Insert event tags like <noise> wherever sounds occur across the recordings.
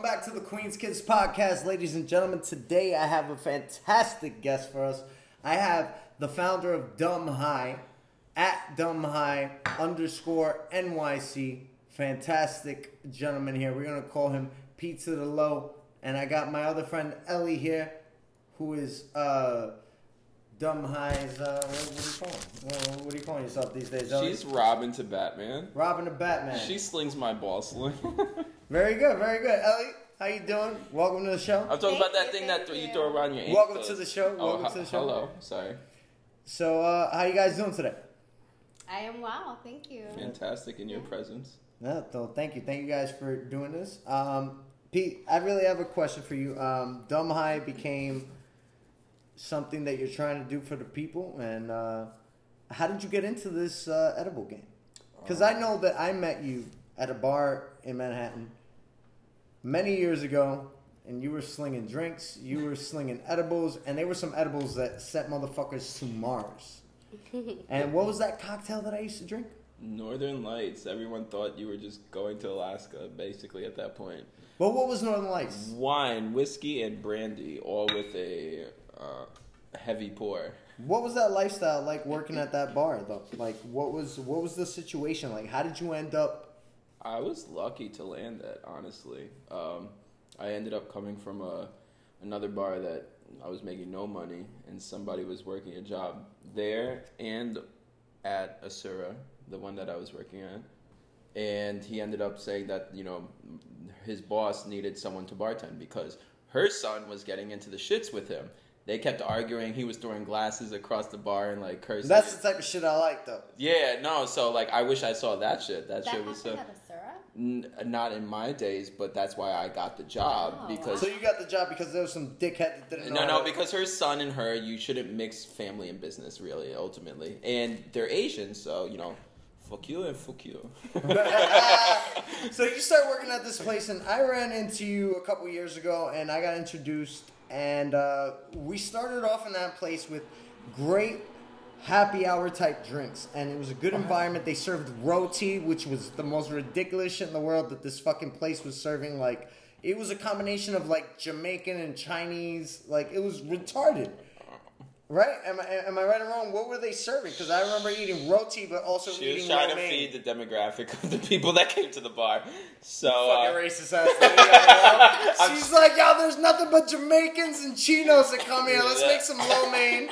Welcome back to the Queens Kids podcast, ladies and gentlemen. Today I have a fantastic guest for us. I have the founder of Dumb High, at Dumb High underscore NYC. Fantastic gentleman here. We're gonna call him Pizza the Low. And I got my other friend Ellie here, who is uh Dumb High's uh what, what do you calling? him? What, what do you call yourself these days? Ellie? She's Robin to Batman. Robin the Batman. She slings my ball sling. <laughs> Very good, very good. Ellie, how you doing? Welcome to the show. I'm talking about that you, thing that thank you you. throw around your ankles. Welcome to the show. Oh, Welcome h- to the show. hello. Sorry. So, uh, how you guys doing today? I am well, thank you. Fantastic in your presence. No, so thank you, thank you guys for doing this. Um, Pete, I really have a question for you. Um, Dumb High became something that you're trying to do for the people, and uh, how did you get into this uh, edible game? Because I know that I met you at a bar in Manhattan many years ago, and you were slinging drinks, you were slinging edibles, and they were some edibles that sent motherfuckers to Mars. <laughs> and what was that cocktail that I used to drink? Northern Lights. Everyone thought you were just going to Alaska, basically, at that point. Well, what was Northern Lights? Wine, whiskey, and brandy, all with a uh, heavy pour. What was that lifestyle like working at that bar though? Like what was what was the situation like? How did you end up I was lucky to land that, honestly. Um, I ended up coming from a another bar that I was making no money, and somebody was working a job there and at Asura, the one that I was working at. And he ended up saying that you know his boss needed someone to bartend because her son was getting into the shits with him. They kept arguing. He was throwing glasses across the bar and like cursing. That's the type of shit I like though. yeah, no. So like, I wish I saw that shit. That, That shit was so. happened at Asura? N- not in my days, but that's why I got the job Oh, because So you got the job because there was some dickhead that didn't know. no, no, to- because her son and her, you shouldn't mix family and business, really, ultimately, and they're Asian, so you know, fuck you and fuck you. <laughs> so you start working at this place, and I ran into you a couple years ago, and I got introduced, and uh, we started off in that place with great happy hour type drinks, and it was a good environment. They served roti, which was the most ridiculous shit in the world that this fucking place was serving. Like it was a combination of like Jamaican and Chinese, like it was retarded. Right? Am I, am I right or wrong? What were they serving? Because I remember eating roti, but also She was eating trying to feed the demographic of the people that came to the bar. So Fucking uh, racist ass lady. yo. <laughs> She's like, yo, there's nothing but Jamaicans and Chinos that come here. Let's make some lo mein.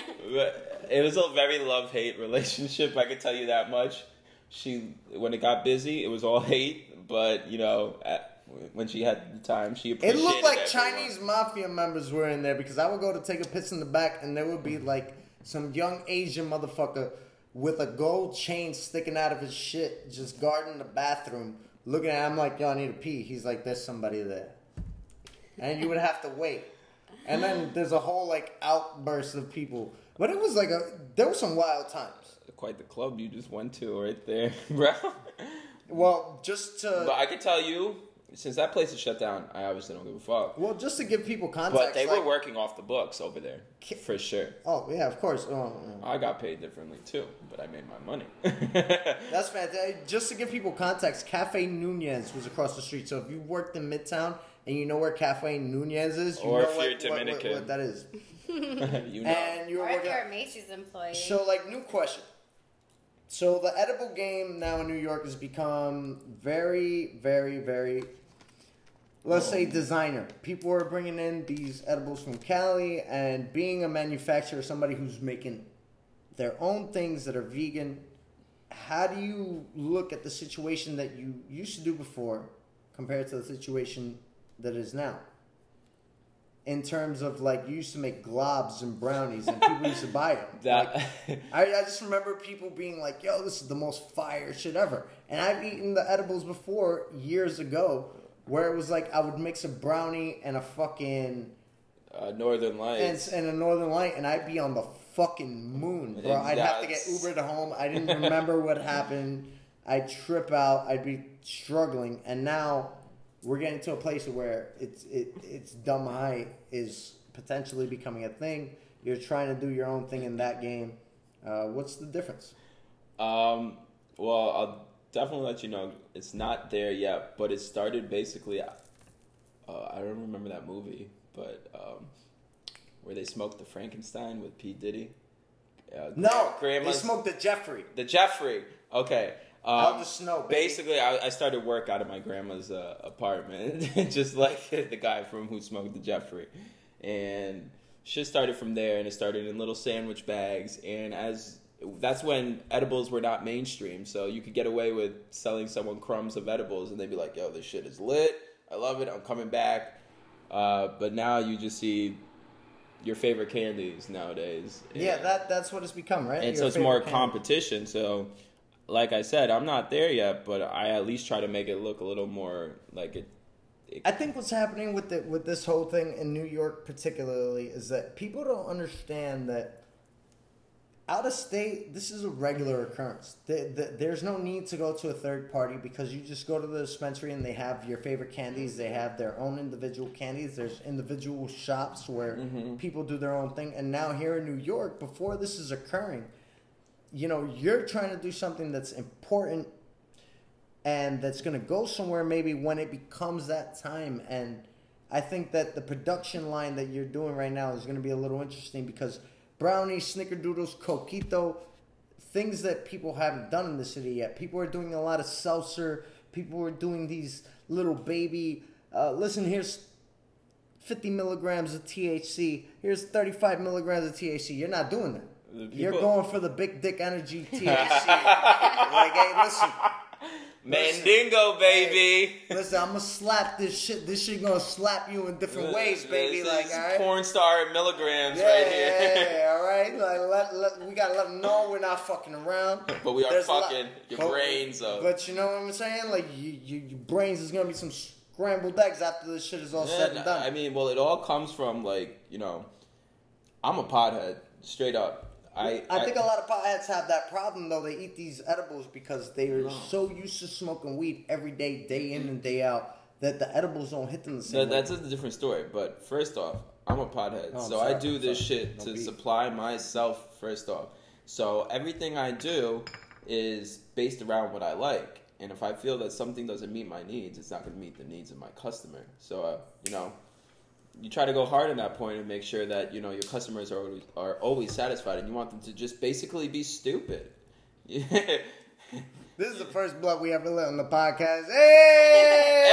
It was a very love hate relationship. I can tell you that much. She, when it got busy, it was all hate. But you know, when she had the time, she appreciated It looked like everyone. Chinese mafia members were in there because I would go to take a piss in the back and there would be mm-hmm. like some young Asian motherfucker with a gold chain sticking out of his shit, just guarding the bathroom, looking at. I'm like, yo, I need to pee. He's like, there's somebody there, and you would have to wait. And then <laughs> there's a whole like outburst of people, but it was like a there were some wild times. Quite the club you just went to right there, <laughs> bro. Well, just to but I can tell you, since that place is shut down, I obviously don't give a fuck. well, just to give people context. But they like- were working off the books over there, for sure. Oh yeah, of course. Oh, oh. I got paid differently too, but I made my money. <laughs> That's fantastic. Eh, just to give people context, Cafe Nunez was across the street. So if you worked in Midtown and you know where Cafe Nunez is, you Or know if what, you're what- what- Dominican. what that is. <laughs> you <laughs> know. And you were Or if working. you're a Macy's employee. So, like, new question. So the edible game now in New York has become very, very, very. Let's say designer. People are bringing in these edibles from Cali, and being a manufacturer, somebody who's making their own things that are vegan. How do you look at the situation that you used to do before compared to the situation that is now? In terms of like, you used to make globs and brownies, and people used to buy them. <laughs> that I, I just remember people being like, yo, this is the most fire shit ever. And I've eaten the edibles before years ago where it was like I would mix a brownie and a fucking uh, Northern and, and a northern light and I'd be on the fucking moon, bro. I'd have to get Uber to home. I didn't <laughs> remember what happened. I'd trip out. I'd be struggling. And now we're getting to a place where it's it it's dumb high is potentially becoming a thing. You're trying to do your own thing in that game. Uh, what's the difference? Um, well, I'll definitely let you know it's not there yet, but it started basically uh, I don't remember that movie, but um, where they smoked the Frankenstein with P Diddy. Uh, No, grandma's they smoked the Jeffrey. the Jeffrey. Okay. Um, Out the snow, baby. Basically, I, I started work out of my grandma's uh, apartment, <laughs> just like the guy from who smoked the Jeffrey, and shit started from there, and it started in little sandwich bags, and as that's when edibles were not mainstream, so you could get away with selling someone crumbs of edibles, and they'd be like, "Yo, this shit is lit. I love it. I'm coming back." Uh, but now you just see your favorite candies nowadays. Yeah, that that's what it's become, right? and Your so it's more candy. competition. So, like I said, I'm not there yet, but I at least try to make it look a little more like it. it I think what's happening with the, with this whole thing in New York, particularly, is that people don't understand that out of state, this is a regular occurrence. The, the, there's no need to go to a third party because you just go to the dispensary and they have your favorite candies. They have their own individual candies. There's individual shops where Mm-hmm. people do their own thing. And now here in New York, before this is occurring, you know, you're trying to do something that's important and that's going to go somewhere maybe when it becomes that time. And i think that the production line that you're doing right now is going to be a little interesting because brownies snickerdoodles coquito things that people haven't done in the city yet. People are doing a lot of seltzer. People are doing these little baby uh, listen here's 50 milligrams of thc here's 35 milligrams of thc you're not doing that you're going for the big dick energy <laughs> thc like hey listen Mandingo, baby. Listen, I'm gonna slap this shit. This shit gonna slap you in different ways, baby. This Like, is all right. porn star milligrams Yeah, right here. yeah, <laughs> yeah, all right. Like, let, let, we gotta let them know we're not fucking around. But we are There's a lot- fucking your but- brains up. But you know what I'm saying? Like, you, you, your brains is gonna be some scrambled eggs after this shit is all said and done. I mean, well, it all comes from like you know, I'm a pothead, straight up. I I think a lot of potheads have that problem though. They eat these edibles because they are so used to smoking weed every day, day in and day out, that the edibles don't hit them the same That, that's a different story. But first off, I'm a pothead, Oh, I'm so I do I'm this sorry. shit No to beef. supply myself. First off, so everything I do is based around what I like, and if I feel that something doesn't meet my needs, it's not going to meet the needs of my customer. So uh, you know, you try to go hard on that point and make sure that you know your customers are always, are always satisfied, and you want them to just basically be stupid. <laughs> This is the first blood we ever lit on the podcast. Hey!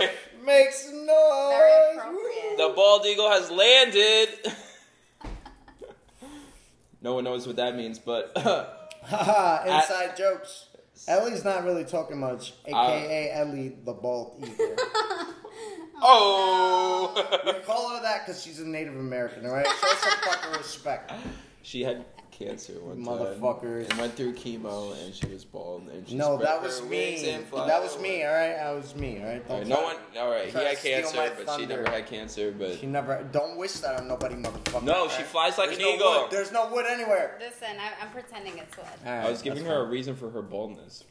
Hey! Make some noise! The bald eagle has landed. no one knows what that means, but <laughs> Haha, inside jokes. Ellie's not really talking much, Uh, aka Ellie the bald eagle. <laughs> <laughs> oh, <laughs> we call her that because she's a Native American, alright? Show some fucking respect. she had cancer one Motherfuckers. time and went through chemo, and she was bald. And she No, spread that was me. That was me, alright? That was me, alright? All Don't right, no one. All right, he try to had cancer, my but she never had cancer. But She never. Don't wish that on nobody, motherfucker. No, alright? she flies like There's an no eagle. Wood. There's no wood anywhere. Listen, I, I'm pretending it's wood. Alright, I was giving that's her a reason for her baldness.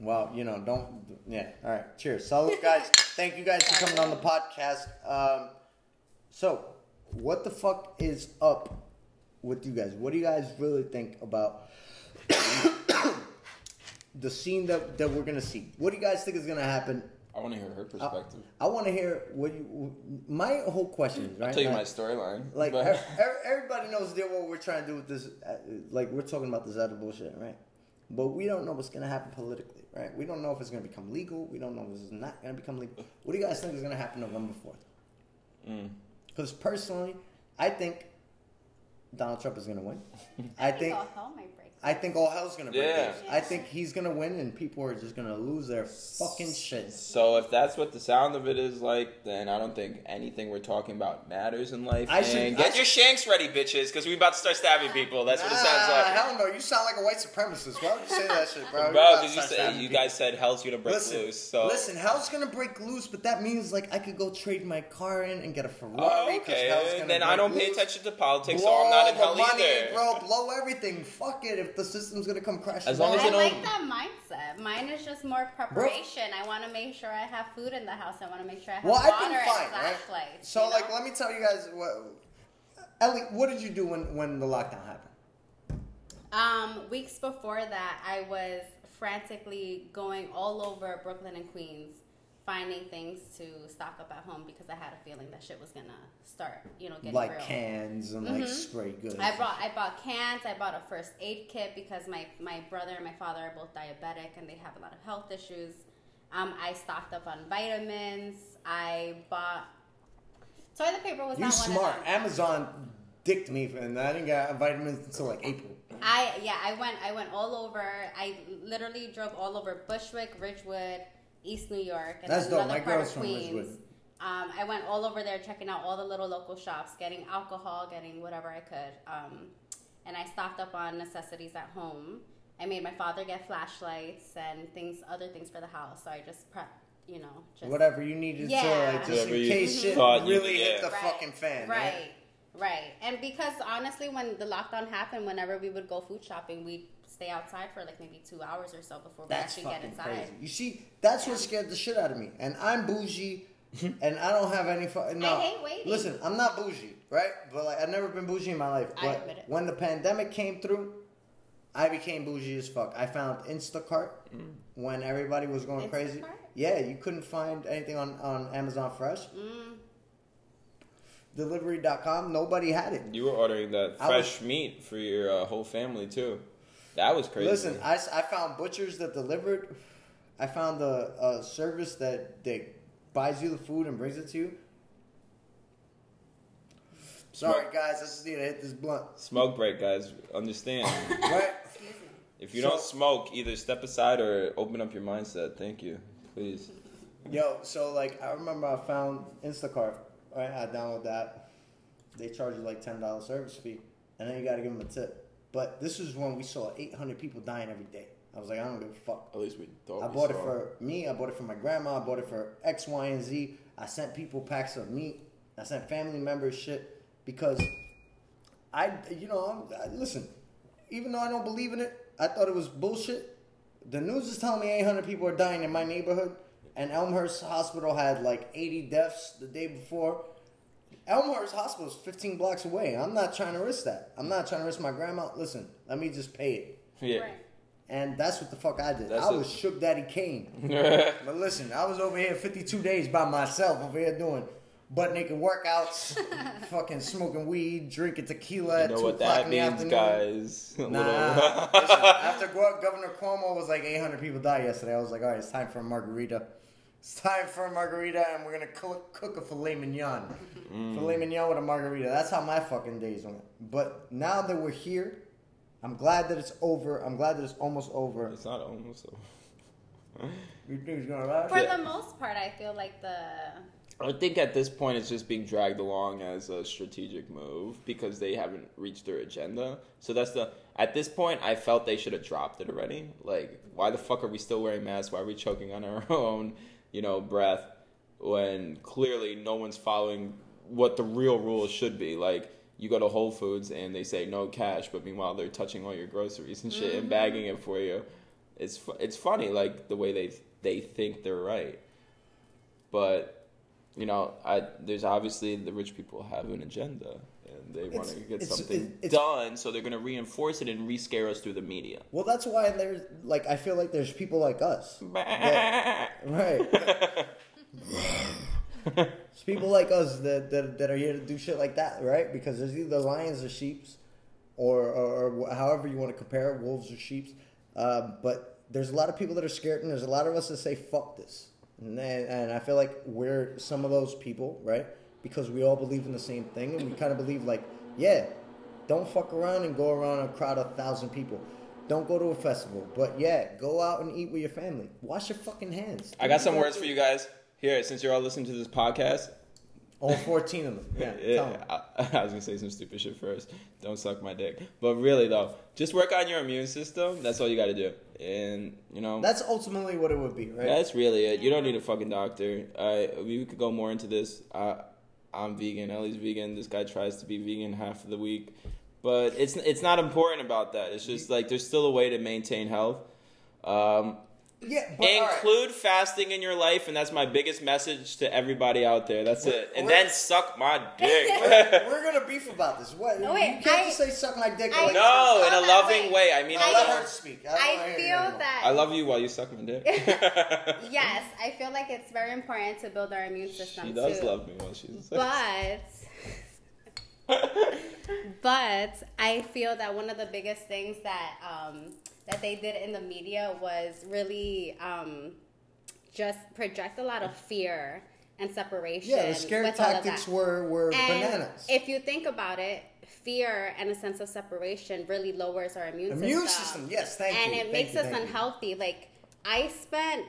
Well, you know, don't. Yeah. All right. Cheers. Salute, guys. <laughs> Thank you guys for coming on the podcast. Um, so, what the fuck is up with you guys? What do you guys really think about <coughs> the scene that, that we're gonna see? What do you guys think is gonna happen? I want to hear her perspective. I want to hear what you. My whole question is right. I'll tell you like- my storyline. like but- ev- ev- everybody knows deal what we're trying to do with this. uh, Like we're talking about this edible bullshit, right? But we don't know what's gonna happen politically, right? We don't know if it's gonna become legal. We don't know if it's not gonna become legal. What do you guys think is gonna happen November fourth? Mm. Because personally, I think Donald Trump is gonna win. <laughs> I think all hell might break. I think all hell's gonna break Yeah. loose. I think he's gonna win, and people are just gonna lose their fucking shit. So if that's what the sound of it is like, then I don't think anything we're talking about matters in life. I should- and I get your shanks ready, bitches, because we about to start stabbing people. That's what it sounds like. Hell no, you sound like a white supremacist. Why would you say that shit, bro? Bro, because you said you guys said hell's gonna break listen, loose. So listen, hell's gonna break loose, but that means like I could go trade my car in and get a Ferrari. Oh, okay. gonna Then I don't pay attention to politics, Blow so I'm not in the hell money, either. bro. Blow everything. Fuck it. If the system's gonna come crashing As long down. as I don't- like that mindset. Mine is just more preparation. I want to make sure I have food in the house. I want to make sure I have Well, water I've been and fine, right? So, you like, know? let me tell you guys what. Ellie, what did you do when when the lockdown happened? Um, weeks before that, I was frantically going all over Brooklyn and Queens, finding things to stock up at home because I had a feeling that shit was gonna start, you know, getting like real. cans and like Mhm. spray goods. I brought I bought cans. I bought a first aid kit because my my brother and my father are both diabetic and they have a lot of health issues. Um, I stocked up on vitamins. I bought toilet paper was you not smart. Amazon dicked me, and I didn't get vitamins until like April. I yeah I went I went all over. I literally drove all over Bushwick, Ridgewood, East New York, and That's dope. another My part girl's of from Queens. Ridgewood. Um, I went all over there checking out all the little local shops, getting alcohol, getting whatever I could. Um, and I stocked up on necessities at home. I made my father get flashlights and things, other things for the house. So I just prep, you know, just Whatever you needed to, Yeah. like, just Whatever in you case shit thought you- really hit yeah. the fucking fan. Right, Right? right. And because honestly, when the lockdown happened, whenever we would go food shopping, we'd stay outside for like maybe two hours or so before we actually get inside. crazy. You see, that's what scared the shit out of me. And I'm bougie, <laughs> and I don't have any. Fu- no, hate waiting. listen, I'm not bougie, right? But like, I've never been bougie in my life. I But admit it. when the pandemic came through, I became bougie as fuck. I found Instacart when everybody was going crazy. Yeah, you couldn't find anything on on Amazon Fresh. Mm. Delivery.com, nobody had it. You were ordering that I fresh meat for your uh, whole family too. That was crazy. Listen, I, I found butchers that delivered. I found a, a service that that buys you the food and brings it to you. Sorry, Smoke. guys, I just need to hit this blunt. smoke break, guys. Understand? Right? Excuse me. if you So- don't smoke, either step aside or open up your mindset. Thank you, please. Yo, so like I remember I found Instacart. Right, I download that. They charge you like ten dollars service fee, and then you got to give them a tip. But this is when we saw eight hundred people dying every day. I was like, I don't give a fuck. At least we thought. I we bought it for me. I bought it for my grandma. I bought it for X, Y, and Z. I sent people packs of meat. I sent family members shit because I, you know, I'm, I, listen. Even though I don't believe in it, I thought it was bullshit. The news is telling me 800 people are dying in my neighborhood, and Elmhurst Hospital had like 80 deaths the day before. Elmhurst Hospital is 15 blocks away. I'm not trying to risk that. I'm not trying to risk my grandma. Listen, let me just pay it. Yeah. Right. And that's what the fuck I did. That's I a- was shook Daddy Kane. yeah. But listen, I was over here 52 days by myself over here doing butt naked workouts, <laughs> fucking smoking weed, drinking tequila You at know 2 what that means, guys. <laughs> A Nah, <laughs> listen, after Governor Cuomo was like 800 people died yesterday, I was like, all right, it's time for a margarita. It's time for a margarita, and we're gonna cook, cook a filet mignon. Mm. Filet mignon with a margarita. That's how my fucking days went. But now that we're here, I'm glad that it's over. I'm glad that it's almost over. It's not almost. <laughs> You think it's gonna last? For Yeah. the most part, I feel like the I think at this point it's just being dragged along as a strategic move because they haven't reached their agenda. So that's the at this point I felt they should have dropped it already. Like why the fuck are we still wearing masks? Why are we choking on our <laughs> own, you know, breath when clearly no one's following what the real rules should be? Like you go to Whole Foods and they say no cash, but meanwhile they're touching all your groceries and shit and bagging mm-hmm. it for you. It's it's funny like the way they they think they're right, but you know, I there's obviously the rich people have an agenda and they want to get it's- something it- it's- done, so they're going to reinforce it and rescare us through the media. Well, that's why there's like I feel like there's people like us, <laughs> right? There's people like us that, that that are here to do shit like that, right? Because there's either lions or sheep's, or or, or however you want to compare it, wolves or sheep's. Um, but there's a lot of people that are scared, and there's a lot of us that say "fuck this," and and I feel like we're some of those people, right? Because we all believe in the same thing, and we kind of believe like, yeah, don't fuck around and go around a crowd of thousand people. Don't go to a festival, but yeah, go out and eat with your family. Wash your fucking hands. I got some words for you guys. Here, since you're all listening to this podcast, All fourteen of them. Yeah, tell 'em. I, <laughs> I was gonna say some stupid shit first. Don't suck my dick. But really though, just work on your immune system. That's all you got to do. And you know, That's ultimately what it would be, right? That's really it. You don't need a fucking doctor. I we could go more into this. I, I'm vegan. Ellie's vegan. This guy tries to be vegan half of the week, but it's it's not important about that. It's just like there's still a way to maintain health. Um, Yeah, but all right. Include fasting in your life, and that's my biggest message to everybody out there. That's it. And then suck my dick. <laughs> We're gonna beef about this. What? No, wait, you can't I- just say suck my dick. I- like, no, in a loving way. I mean, I'll I love, her speak. I, I feel anymore. that I love you while you suck my dick. <laughs> <laughs> yes, I feel like it's very important to build our immune system She does too. love me while she's. But but I feel that one of the biggest things that um, that they did in the media was really um, just project a lot of fear and separation. Yeah, the scare with all of tactics were were And bananas. if you think about it, fear and a sense of separation really lowers our immune, Immune system, yes, thank and you, And it thank makes you, us thank you. unhealthy. Like I spent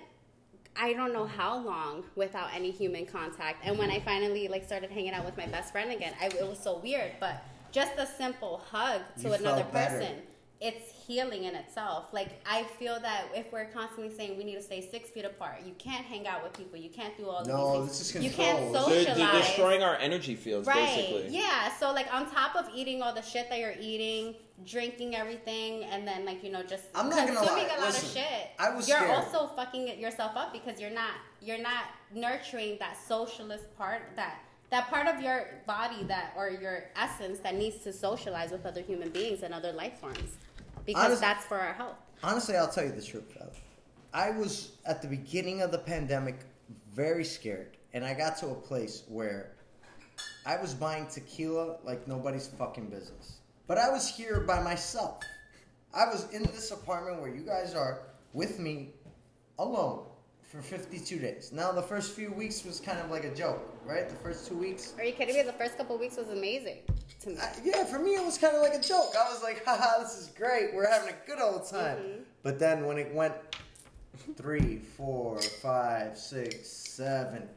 I don't know how long without any human contact. And when I finally like started hanging out with my best friend again, I, it was so weird. But just a simple hug to You another person, it's healing in itself. Like I feel that if we're constantly saying we need to stay six feet apart, you can't hang out with people, you can't do all of No, these this things. is you can't control. They're, socialize. they're destroying our energy fields, Right. basically. Yeah. So like on top of eating all the shit that you're eating, drinking everything, and then like you know just I'm not gonna consuming lie, a lot listen, of shit, I was you're scared. also fucking yourself up because you're not you're not nurturing that socialist part that that part of your body that or your essence that needs to socialize with other human beings and other life forms because Honest- that's for our health. Honestly, I'll tell you the truth. Though. I was at the beginning of the pandemic very scared, and I got to a place where I was buying tequila like nobody's fucking business. But I was here by myself. I was in this apartment where you guys are with me alone for 52 days. Now, the first few weeks was kind of like a joke, right? The first two weeks. Are you kidding me? The first couple weeks was amazing to me. I, yeah, for me it was kind of like a joke. I was like, haha, this is great. We're having a good old time. Mm-hmm. But then when it went three, four, five, six, seven,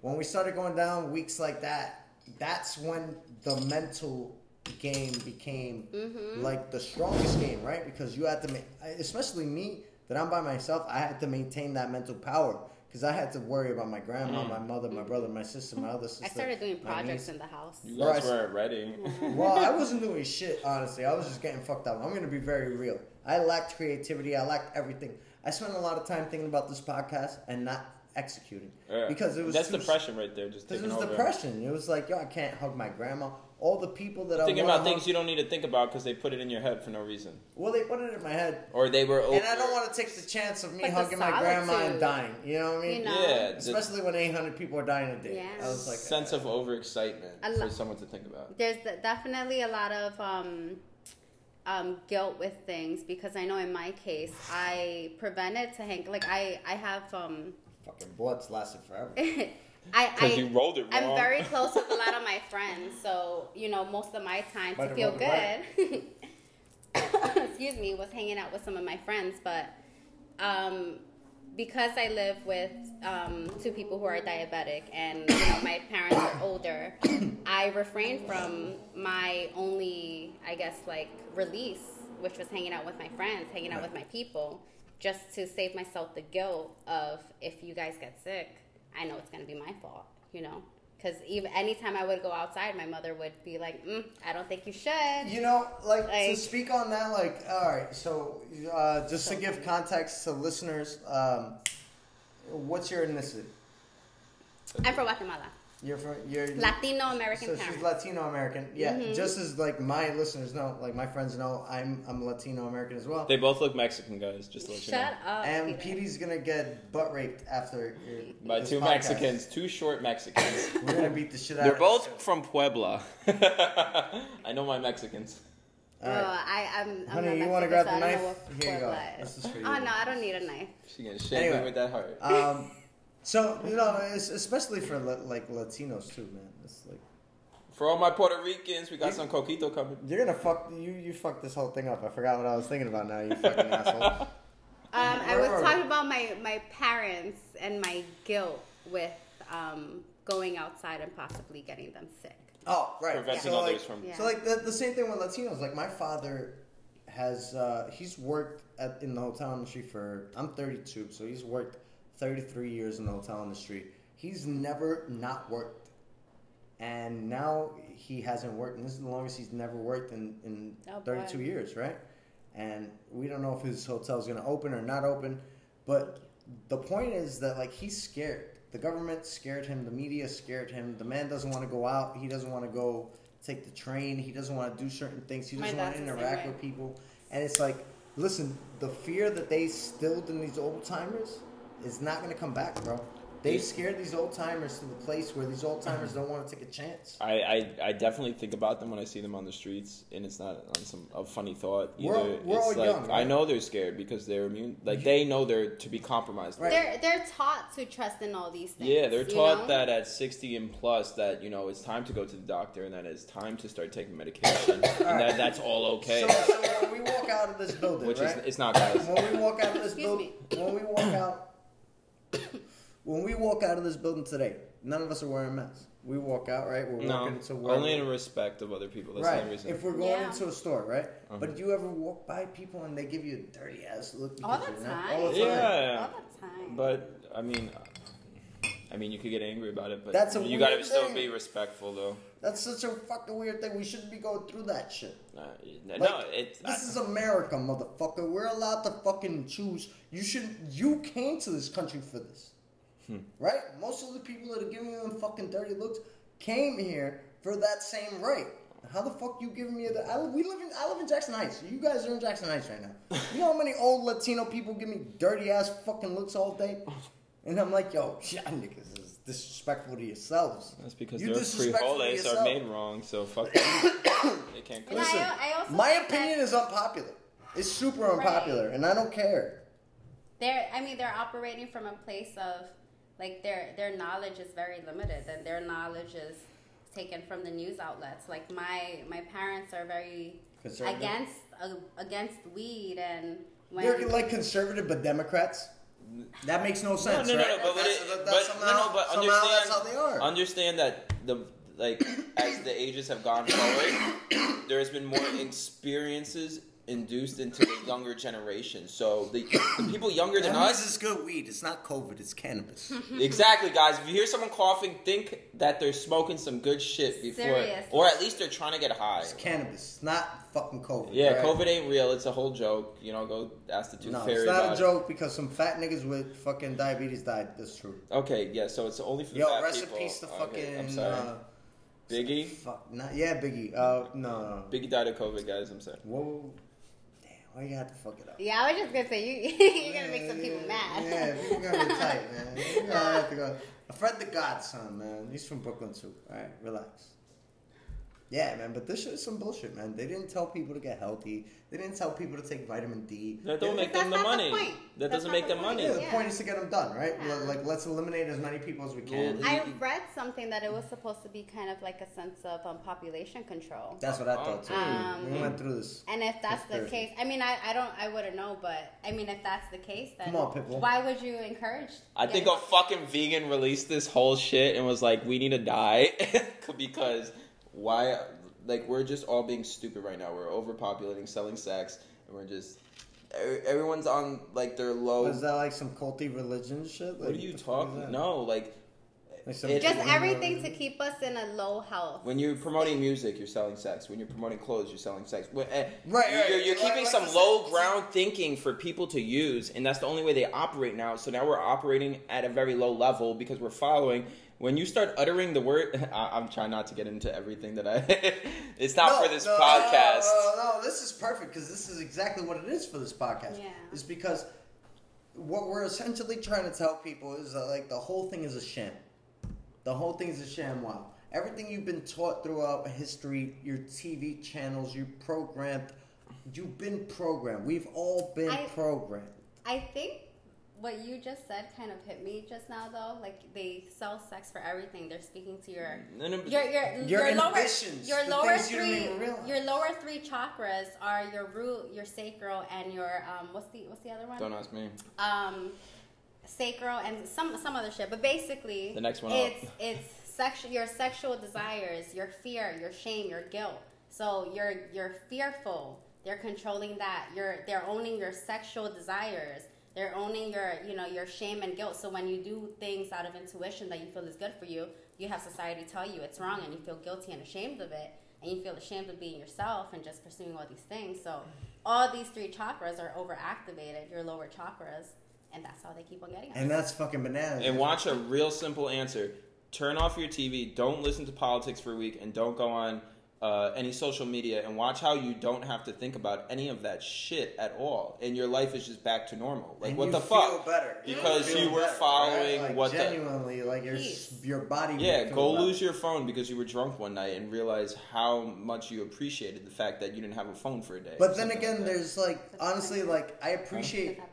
when we started going down weeks like that, that's when the mental game became Mm-hmm. like the strongest game, right? Because you had to, ma- especially me, that I'm by myself, I had to maintain that mental power. Because I had to worry about my grandma, mm. my mother, my brother, my sister, my other sister. I started doing projects niece. in the house. You guys weren't ready. <laughs> Well, I wasn't doing shit, honestly. I was just getting fucked up. I'm gonna be very real. I lacked creativity. I lacked everything. I spent a lot of time thinking about this podcast and not executing Yeah. because it was that's depression right there. Just Because taking it was over. depression. It was like, yo, I can't hug my grandma. All the people that Thinking I wanna about things hug- you don't need to think about because they put it in your head for no reason, Well, they put it in my head, or they were. Over and I don't want to take the chance of me Like hugging my grandma and dying. You know what I mean? You know? Yeah, the Especially when 800 people are dying a day. Yeah. I was like, sense of overexcitement I for someone to think about. there's de- definitely a lot of um, um, guilt with things because I know in my case I prevented to hang like I I have um fucking blood's lasted forever. <laughs> I Because you I rolled it wrong. I'm very close with a lot of my <laughs> friends, so you know most of my time Might to feel good. <laughs> excuse me, was hanging out with some of my friends, but um, because I live with um, two people who are diabetic and you know, my parents are older, I refrained from my only, I guess, like release, which was hanging out with my friends, hanging out with my people, just to save myself the guilt of if you guys get sick, I know it's gonna be my fault, you know. Because even anytime I would go outside, my mother would be like, mm, "I don't think you should." You know, like, to speak on that, like, all right. So, uh, just to give context to listeners, um, what's your ethnicity? I'm from Guatemala, You're from you're Latino American So parents. she's Latino American. Yeah, Mhm. just as like my listeners know, like my friends know, I'm I'm Latino American as well. They both look Mexican, guys. Just to let you Shut know. up. and Peter. Petey's gonna get butt raped after your, By two podcast. Mexicans, two short Mexicans. <laughs> We're gonna beat the shit out. They're of both them. from Puebla. <laughs> I know my Mexicans. All Oh. I, I'm, I'm Honey, you wanna grab so the I knife? Here you go. Is. This is for you. Oh no, I don't need a knife. She gonna shake Anyway. me with that heart. Um, so you know, especially for like Latinos too, man. It's like For all my Puerto Ricans, we got some coquito coming. you're gonna fuck you. You fucked this whole thing up. I forgot what I was thinking about now. You fucking <laughs> asshole. Um, I was talking about my, my parents and my guilt with um, going outside and possibly getting them sick. Oh, right. Preventing so, others like, from. Yeah. So like the, the same thing with Latinos. Like my father has uh, he's worked at, in the hotel industry for I'm 32, so he's worked 33 years in the hotel industry. He's never not worked, and now he hasn't worked, and this is the longest he's never worked in in Oh, boy. 32 years, right? And we don't know if his hotel is going to open or not open, But the point is that like he's scared. The government scared him. The media scared him. The man doesn't want to go out. He doesn't want to go take the train. He doesn't want to do certain things. He doesn't want to dad's the same interact with people. And it's like, listen, the fear that they instilled in these old timers is not going to come back, bro. They've scared these old timers to the place where these old timers don't want to take a chance. I, I, I definitely think about them when I see them on the streets, and it's not on some a funny thought either. We're- we're it's all like young, I know they're scared because they're immune. Like they know they're to be compromised. Right. They're they're taught to trust in all these things. Yeah, they're you taught know? that at 60 and plus that you know it's time to go to the doctor and that it's time to start taking medication and that that's all okay. So, so when we walk out of this building, Which right? is it's not guys. when we walk out of this building, when we walk out, <coughs> when we walk out of this building today, none of us are wearing masks. We walk out, right? We're No, walking into work. only in respect of other people. That's the right. only reason. If we're going Yeah. into a store, right? Uh-huh. But do you ever walk by people and they give you a dirty ass look? all the you're not- All the time. Yeah. all the time. But I mean, I mean, you could get angry about it, but That's a you gotta weird still be respectful, though. That's such a fucking weird thing. We shouldn't be going through that shit. Uh, no, Like, it's This is America, motherfucker. We're allowed to fucking choose. You should. You came to this country for this, Hmm. right? Most of the people that are giving them fucking dirty looks came here for that same right. How the fuck you giving me a? I, we live in. I live in Jackson Heights. You guys are in Jackson Heights right now. You know how many old Latino people give me dirty ass fucking looks all day? <laughs> And I'm like, yo, <laughs> y'all niggas is disrespectful to yourselves. That's because You their disrespectful to frijoles are made wrong, so fuck them. <coughs> they can't cook. Listen, I- I also my opinion is unpopular. It's super unpopular, and I don't care. they're I mean they're operating from a place of like their their knowledge is very limited and their knowledge is taken from the news outlets. Like my my parents are very against uh, against weed and when They're like conservative but Democrats. That makes no No, sense, no, no, right? no, but, That's- it, that- but, that's no, somehow, no, but somehow that's how they are. understand that the like as the ages have gone forward, there has been more experiences induced into the younger generation. So the, the people younger than us, is good weed. It's not COVID. It's cannabis. <laughs> exactly, guys. If you hear someone coughing, think that they're smoking some good shit before, Serious. or at least they're trying to get high. It's cannabis. It's not fucking COVID. Yeah, right? COVID ain't real. It's a whole joke. You know, go ask the tooth No, fairy it's not about a it. joke because some fat niggas with fucking diabetes died. That's true. Okay, yeah. So it's only for the Yo, fat rest people. in peace to Okay, fucking. I'm sorry. Uh, Biggie. fuck, not, yeah, Biggie. Uh, no, no. Biggie died of COVID, guys. I'm sorry. Whoa. Why you have to fuck it up? Yeah, I was just gonna say you <laughs> you're gonna make some people mad. Yeah, <laughs> people gonna be tight, man. You gonna have to go. A friend the godson, man. He's from Brooklyn too. All right, relax. Yeah, man, but this shit is some bullshit, man. They didn't tell people to get healthy. They didn't tell people to take vitamin D. That don't They- make them the not the money. point. That That's doesn't make the them point. money. Yeah, the Yeah. point is to get them done, right? Yeah. Like, let's eliminate as many people as we can. Well, I read something that it was supposed to be kind of like a sense of um, population control. That's what I thought too. Um, we went through this. And if that's the case, I mean, I, I don't, I wouldn't know, but I mean, if that's the case, then on, why would you encourage? I think a fucking vegan released this whole shit and was like, "We need to die," <laughs> because why? Like we're just all being stupid right now. We're overpopulating, selling sex, and we're just e- everyone's on like their low. Was that like some culty religion shit? what are you the fuck is talking? No, like Like It- just everything to keep us in a low health. when you're promoting music, you're selling sex. When you're promoting clothes, you're selling sex. When- eh, Right, right. You're, you're Like- keeping like some low it's- ground thinking for people to use, and that's the only way they operate now. So now we're operating at a very low level because we're following. When you start uttering the word, <laughs> I, I'm trying not to get into everything that I. <laughs> it's not No, for this no, podcast. No, no, no, this is perfect because this is exactly what it is for this podcast. Yeah. Is because what we're essentially trying to tell people is that like the whole thing is a sham. The whole thing is a sham. Wow. Everything you've been taught throughout history, your TV channels, you programmed, you've been programmed. We've all been I- programmed. I think what you just said kind of hit me just now, though. Like they sell sex for everything. They're speaking to your No, no, your your Your your lower your lower things you three your lower three chakras are your root, your sacral, and your um what's the what's the other one? Don't ask me. um, sacral and some some other shit. But basically, The next one it's up. it's sexual your sexual desires, your fear, your shame, your guilt. So you're you're fearful. They're controlling that. You're they're owning your sexual desires. They're owning your you know your shame and guilt. So when you do things out of intuition that you feel is good for you, you have society tell you it's wrong, and you feel guilty and ashamed of it, and you feel ashamed of being yourself and just pursuing all these things. So all these three chakras are overactivated. Your lower chakras and that's how they keep on getting us. And that's fucking bananas. And watch a real simple answer. Turn off your TV. Don't listen to politics for a week, and don't go on uh, any social media. And watch how you don't have to think about any of that shit at all, and your life is just back to normal. Like And what you the feel fuck? Better. Because feel you were better, following right? Like, what the- genuinely like your Peace. your body. would Yeah, feel go better. lose your phone because you were drunk one night and realize how much you appreciated the fact that you didn't have a phone for a day. But then again, like there's like That's honestly, like I appreciate. Does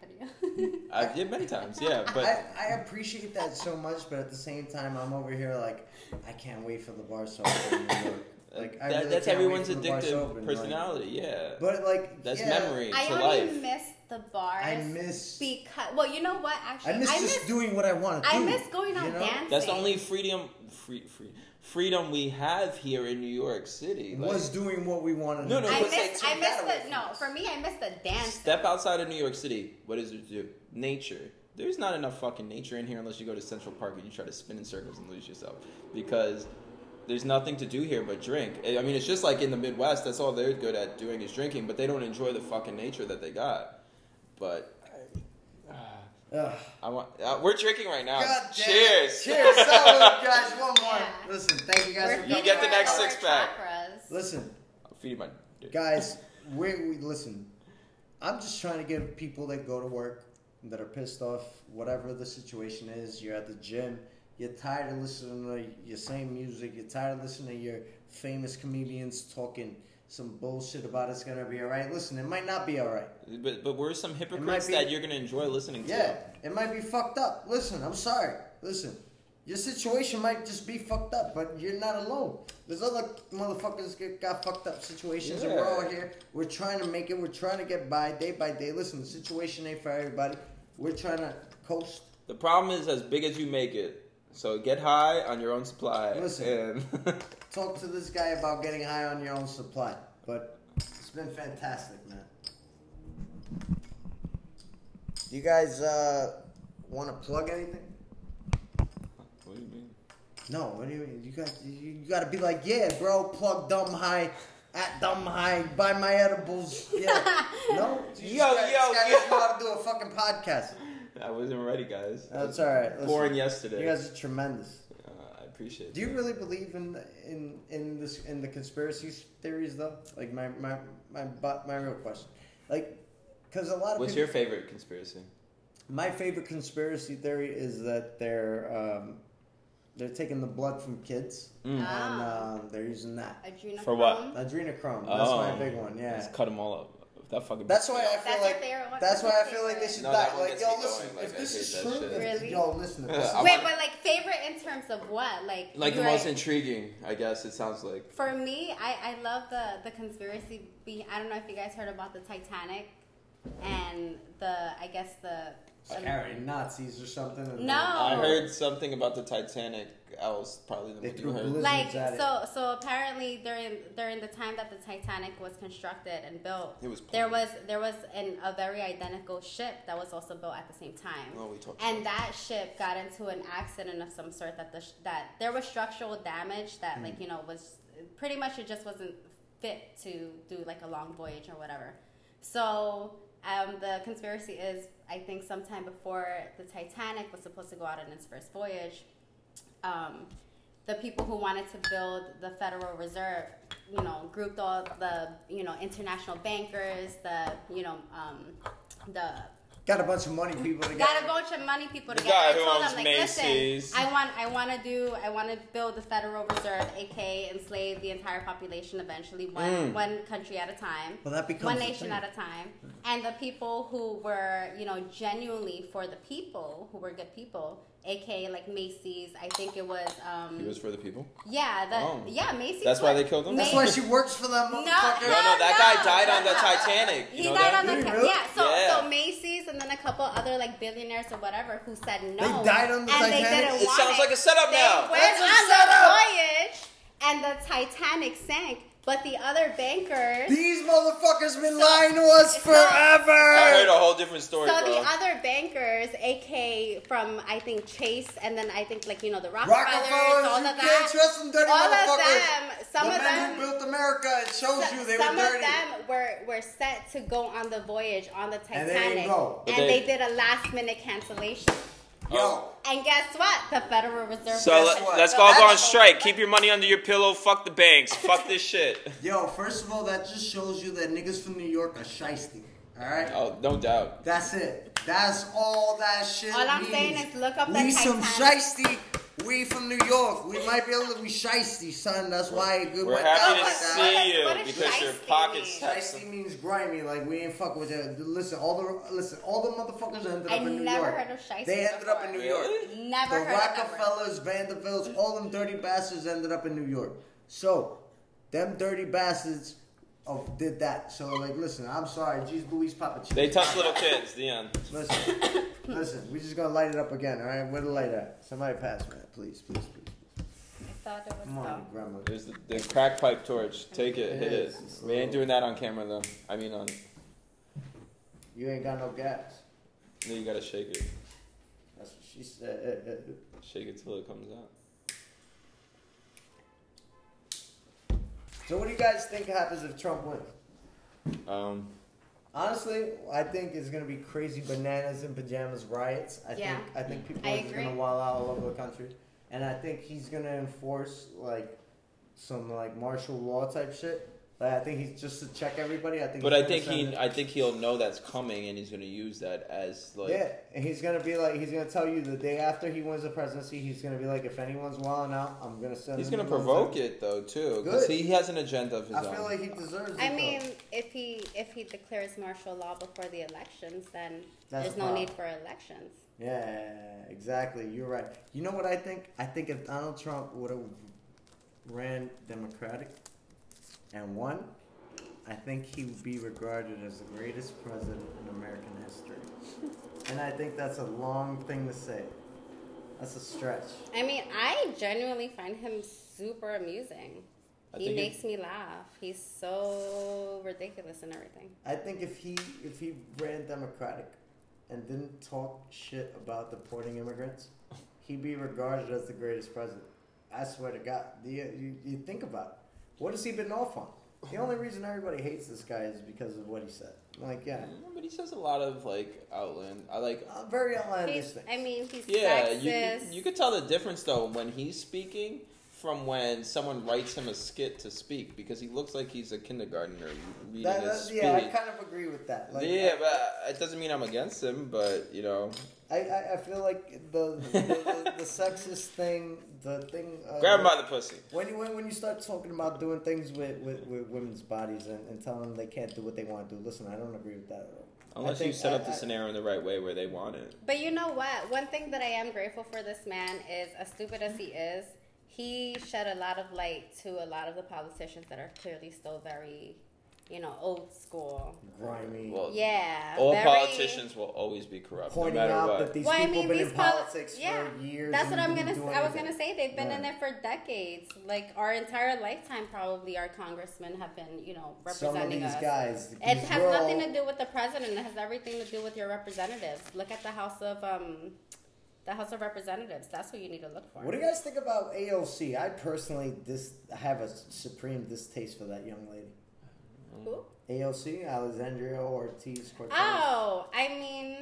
<laughs> that? I did many times, yeah. But I, I appreciate that so much, but at the same time, I'm over here like I can't wait for the bar to open in New York. <laughs> Like I that, really that's everyone's for the bars addictive open, like- personality, yeah. but like That's yeah, memory I to only life. miss the bars. I miss. because well, you know what? Actually, I miss just doing what I want to do. I miss going out you know? dancing. That's the only freedom, free, free, freedom we have here in New York City. Like, Was doing what we wanted No, to no, do. I but miss. say I miss the no. For me, I miss the dance. Step outside of New York City. What does it do? Nature. There's not enough fucking nature in here unless you go to Central Park and you try to spin in circles and lose yourself. Because there's nothing to do here but drink. I mean, it's just like in the Midwest. That's all they're good at doing is drinking, but they don't enjoy the fucking nature that they got. But Ugh. <sighs> I want. Uh, we're drinking right now. God damn Cheers. it. Cheers! Salud, guys. One more. <laughs> Listen, thank you guys We're for You get the next six pack. chakras. Listen, I'm feeding my. dick. guys, we, we listen. I'm just trying to give people that go to work that are pissed off, whatever the situation is. You're at the gym. You're tired of listening to your same music. You're tired of listening to your famous comedians talking some bullshit about it's gonna be alright. Listen, it might not be alright. But but we're some hypocrites be- that you're gonna enjoy listening to. Yeah, it might be fucked up. Listen, I'm sorry. Listen, your situation might just be fucked up, but you're not alone. There's other motherfuckers get got fucked up situations, and we're all here. We're trying to make it. We're trying to get by day by day. Listen, the situation ain't for everybody. We're trying to coast. The problem is as big as you make it. So get high on your own supply. Listen. And <laughs> Talk to this guy about getting high on your own supply. But it's been fantastic, man. Do you guys uh, want to plug anything? what do you mean? No, what do you mean? You got you, you got to be like, yeah, bro. Plug dumb high at dumb high. Buy my edibles. <laughs> Yeah. no. You Yo, just yo, this guy yo. doesn't know how to do a fucking podcast. I wasn't ready, guys. That's all right. Listen, Born yesterday. You guys are tremendous. Uh, I appreciate. It. Do you that. really believe in in in this in the conspiracy theories though? Like my my my bu- my real question, like, because a lot of What's people, your favorite conspiracy? my favorite conspiracy theory is that they're um, they're taking the blood from kids Mm. and Ah. um, they're using that Adrenochrome. For what? adrenochrome. That's Oh. my big one. Yeah, Let's cut them all up. That fucking. that's why I feel That's like your favorite one? that's why I feel like they favorite? should No, die. Like yo, listen, going. Like, if I this is that true, shit. if, Really? yo, listen. If <laughs> this I is want- Wait, but like favorite in terms of what? Like like the you're most intriguing, I guess it sounds like. For me, I, I love the the conspiracy. Be I don't know if you guys heard about the Titanic and the I guess the carrying Nazis or something. No. I heard something about the Titanic. I was probably than They threw you heard. like at it. so so apparently during during the time that the Titanic was constructed and built, It was there was there was an, a very identical ship that was also built at the same time. Oh, we talked. and that ship got into an accident of some sort that the sh- that there was structural damage that hmm. like you know was pretty much it just wasn't fit to do like a long voyage or whatever so um, the conspiracy is i think sometime before the titanic was supposed to go out on its first voyage. Um, the people who wanted to build the Federal Reserve, you know, grouped all the, you know, international bankers, the, you know, um, the Got a bunch of money people together. got a bunch of money people The together. guy I who told owns them like, Macy's. listen, I want, I want to do, I want to build the Federal Reserve, aka enslave the entire population eventually, one Mm. one country at a time, Well, that becomes one nation thing. at a time, and the people who were, you know, genuinely for the people, who were good people, aka like Macy's. I think it was, um, He was for the people. yeah, the Oh. yeah Macy's. That's why they killed him? That's why she works for them No. No, no, that guy no, died on the no. Titanic. You He know died that? on the Really? yeah. So Yeah. so Macy's and then a couple other like billionaires or whatever who said no. They died on the and they Titanic? didn't It want sounds like a setup they now. Went That's a on setup. the voyage, and the Titanic sank. But the other bankers. These motherfuckers been lying to us so- forever. I heard a whole different story, so bro. the other bankers, aka from I think Chase, and then I think like you know the Rockefellers, Rockefellers, all you of can't that, trust them dirty all of motherfuckers. them, some the of men them, who built America, it shows So- you they some were dirty. Some of them were were set to go on the voyage on the And they didn't Titanic, go. And they- they did a last minute cancellation. Yo, oh. And guess what? The Federal Reserve. So Guess let, let's all go on strike. Keep your money under your pillow. Fuck the banks. Fuck this shit. <laughs> yo, first of all, that just shows you that niggas from New York are shiesty. All right. Oh, no doubt. That's it. That's all that shit All I'm means. saying is look up the we some Titanic. shiesty. We from New York. We might be able to be shiesty, son. That's why it good We're happy to like What that. is- see you what is because your shiesty pockets mean? have Shiesty means grimy, like we ain't fuck with it. Listen, all the listen, all the motherfuckers ended I up in New never York. heard of shiesty They ended up in before. New York. Really? Never the heard of that word. Rockefellers, Vanderbilts, all them dirty bastards ended up in New York. So, them dirty bastards of did that. So, like, listen, I'm sorry, G's Louise Papa Cheese. They touch little kids. The end. Listen, listen, we just gonna light it up again, all right? Where the light at? Somebody pass me that, please, please, please. I thought it was Come on, dumb. grandma. There's the, the crack pipe torch. Take it. Hit it. Yes. We ain't doing that on camera though. I mean, on. You ain't got no gas. No, you gotta shake it. That's what she said. Shake it till it comes out. So, what do you guys think happens if Trump wins? Um, Honestly, I think it's gonna be crazy bananas and pajamas riots. I Yeah. think I think people I are just gonna wild out all over the country, and I think he's gonna enforce like some like martial law type shit. Like I think he's just to check everybody. I think. but I think he, it- I think he'll know that's coming, and he's gonna use that as like. yeah, and he's gonna be like, he's gonna tell you the day after he wins the presidency, he's gonna be like, if anyone's wilding out, I'm gonna send. He's gonna provoke military." it though too, because he has an agenda of his I own. I feel like he deserves it. I though. mean, if he if he declares martial law before the elections, then That's there's the no need for elections. Yeah, exactly. You're right. You know what I think? I think if Donald Trump would have ran Democratic and one, I think he would be regarded as the greatest president in American history. <laughs> and I think that's a long thing to say. That's a stretch. I mean, I genuinely find him super amusing. I he think he- makes me laugh. He's so ridiculous and everything. I think if he if he ran Democratic and didn't talk shit about deporting immigrants, he'd be regarded as the greatest president. I swear to God. Do you, you, you think about it. What has he been off on? The only reason everybody hates this guy is because of what he said. Like, yeah, Yeah, but he says a lot of like outland. I like. uh, very outlandish He's, things. I mean, he's Yeah, sexist. you you could tell the difference though when he's speaking from when someone writes him a skit to speak because he looks like he's a kindergartner reading That- a that- speech. yeah, I kind of agree with that. Like, yeah, but it doesn't mean I'm against him. But you know, I, I, I feel like the the, the, the sexist thing, the thing. Uh, grab by the pussy. When you when, when you start talking about doing things with, with, with women's bodies and, and telling them they can't do what they want to do, listen, I don't agree with that at all. I Unless you think- set I- up the I- scenario in the right way where they want it. But you know what? One thing that I am grateful for this man is, as stupid as he is, he shed a lot of light to a lot of the politicians that are clearly still very, you know, old school. grimy, Well, Yeah. all very- politicians will always be corrupt, no matter out what. that these Well, I people mean, been these in poli- politics yeah, for years. That's what I'm gonna. do I was gonna say they've been in there for decades. Like our entire lifetime, probably our congressmen have been, you know, representing Some of representing these us. guys. It has we're nothing to do with the president. It has everything to do with your representatives. Look at the House of um, the House of Representatives. That's what you need to look for. What do you guys think about AOC? I personally dis- have a supreme distaste for that young lady. Who? AOC, Alexandria Ortiz Cortez. Oh, I mean,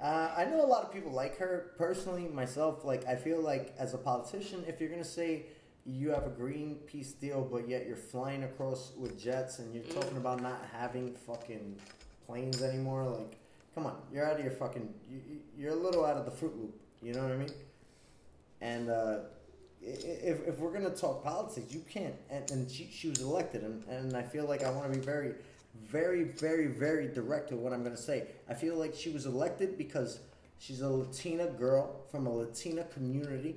Uh, I know a lot of people like her. Personally, myself, like I feel like as a politician, if you're gonna say you have a Greenpeace deal, but yet you're flying across with jets and you're Mm. talking about not having fucking planes anymore, like, come on, you're out of your fucking, you, you're a little out of the Fruit Loop. You know what I mean? And uh, if if we're gonna talk politics, you can't. And, and she she was elected, and, and I feel like I want to be very very, very, very direct with what I'm going to say. I feel like she was elected because she's a Latina girl from a Latina community,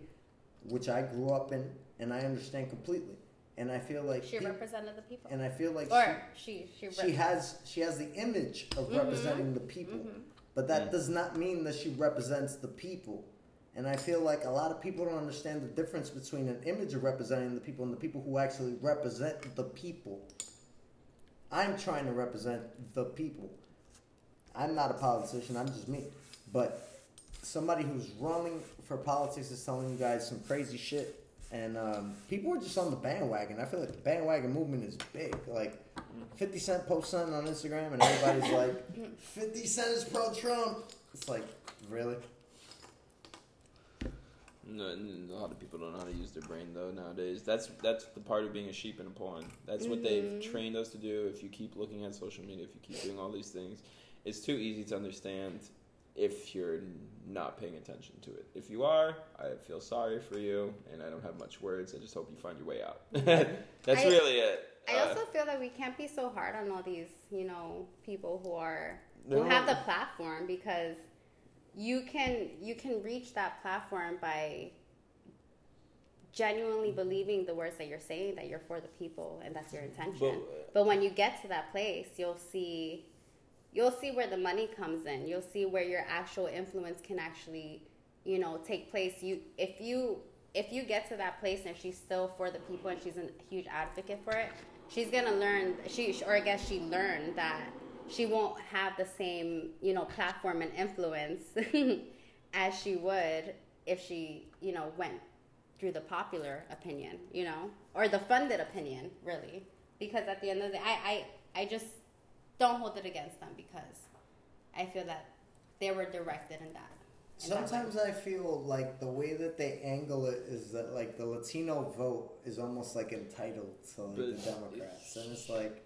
which I grew up in, and I understand completely. And I feel like she peop- represented the people. and I feel like or she, she, she, she has she has the image of mm-hmm. representing the people, mm-hmm. but that mm. does not mean that she represents the people. And I feel like a lot of people don't understand the difference between an image of representing the people and the people who actually represent the people. I'm trying to represent the people. I'm not a politician, I'm just me. But somebody who's running for politics is telling you guys some crazy shit. and um, people are just on the bandwagon. I feel like the bandwagon movement is big. Like, Fifty Cent posts something on Instagram, and everybody's like, <laughs> "50 Cent is pro Trump." It's like, really? No, a lot of people don't know how to use their brain though nowadays. That's that's the part of being a sheep in a pawn. That's what they've Mhm. trained us to do. If you keep looking at social media, if you keep doing all these things, it's too easy to understand if you're not paying attention to it. If you are, I feel sorry for you, and I don't have much words. I just hope you find your way out. <laughs> that's I- really it. I Uh, also feel that we can't be so hard on all these, you know, people who are No. who have the platform because you can you can reach that platform by genuinely believing the words that you're saying that you're for the people and that's your intention. But- uh, But, when you get to that place, you'll see you'll see where the money comes in. You'll see where your actual influence can actually, you know, take place. You if you if you get to that place and she's still for the people and she's a huge advocate for it, she's gonna learn. She or I guess she learned that she won't have the same you know platform and influence <laughs> as she would if she you know went through the popular opinion, you know, or the funded opinion, really. Because at the end of the day, I, I, I just don't hold it against them because I feel that they were directed in that. in that. Sometimes I feel like the way that they angle it is that like the Latino vote is almost like entitled to like But- the Democrats, and it's like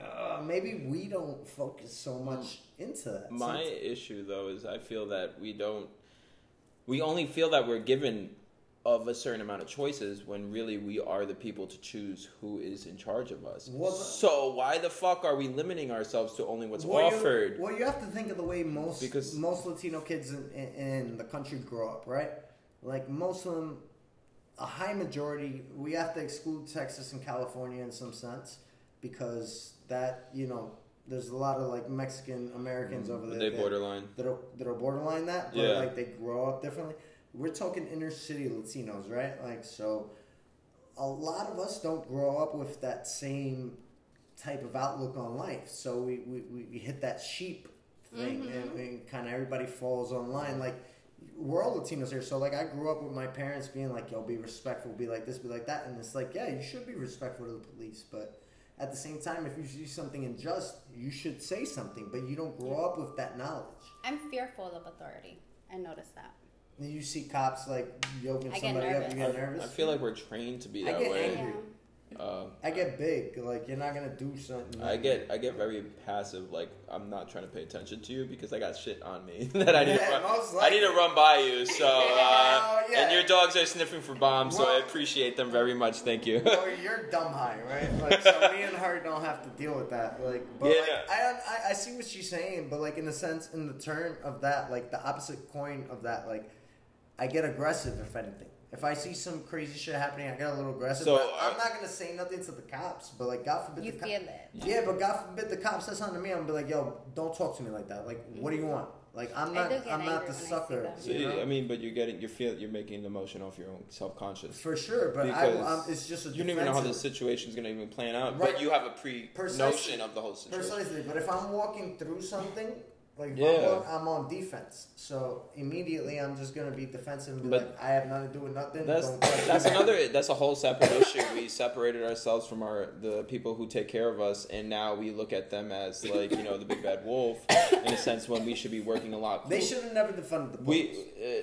uh, maybe we don't focus so much into that. My issue though is I feel that we don't we only feel that we're given of a certain amount of choices when really we are the people to choose who is in charge of us. Well, so why the fuck are we limiting ourselves to only what's well, offered? Well, you have to think of the way most Because- most Latino kids in, in, in the country grow up, right? Like most of them, a high majority. We have to exclude Texas and California in some sense because that you know there's a lot of like Mexican Americans mm-hmm. over there. they that- borderline? that are that are borderline that, but Yeah. like they grow up differently. We're talking inner city Latinos, right? Like so, a lot of us don't grow up with that same type of outlook on life. So we we, we, we hit that sheep thing, mm-hmm. and, and kind of everybody falls online. Like we're all Latinos here, so like I grew up with my parents being like, "Yo, be respectful, be like this, be like that," and it's like, yeah, you should be respectful to the police, but at the same time, if you see something unjust, you should say something, but you don't grow up with that knowledge. I'm fearful of authority. I notice that. Then you see cops like yoking I get somebody up, you get nervous. I feel like we're trained to be that I that get way. angry. Uh, I get big. Like you're not gonna do something. I get I get very passive. Like I'm not trying to pay attention to you because I got shit on me <laughs> that I need Yeah, to run. I need to run by you. <laughs> So uh, Oh, yeah. and your dogs are sniffing for bombs, so I appreciate them very much. Thank you. Or you're dumb high, right? Like so, me and her don't have to deal with that. Like, but Yeah. like, I, I I see what she's saying, but like in the sense, in the turn of that, like the opposite coin of that, like I get aggressive if anything. If I see some crazy shit happening, I get a little aggressive. So, but I'm uh, not gonna say nothing to the cops. But like, God forbid, You the feel cops. it. Yeah, but God forbid the cops say something to me. I'm gonna be like, yo, don't talk to me like that. Like, what do you want? Like, I'm not, I'm not the when I sucker. So, you know? I mean, but you're getting you feel you're making the motion off your own self conscious. For sure, but I, Because I'm, it's just a You don't even know how the defensive- situation's gonna even plan out, Right. but you have a pre Precisely. notion of the whole situation. Precisely, but if I'm walking through something, like Yeah. I'm, I'm on defense, so immediately I'm just gonna be defensive and be But like, I have nothing to do with nothing. That's that's another that's a whole separate issue. We separated ourselves from our the people who take care of us, and now we look at them as like you know the big bad wolf in a sense when we should be working a lot. They should have never defunded the We. police. Uh,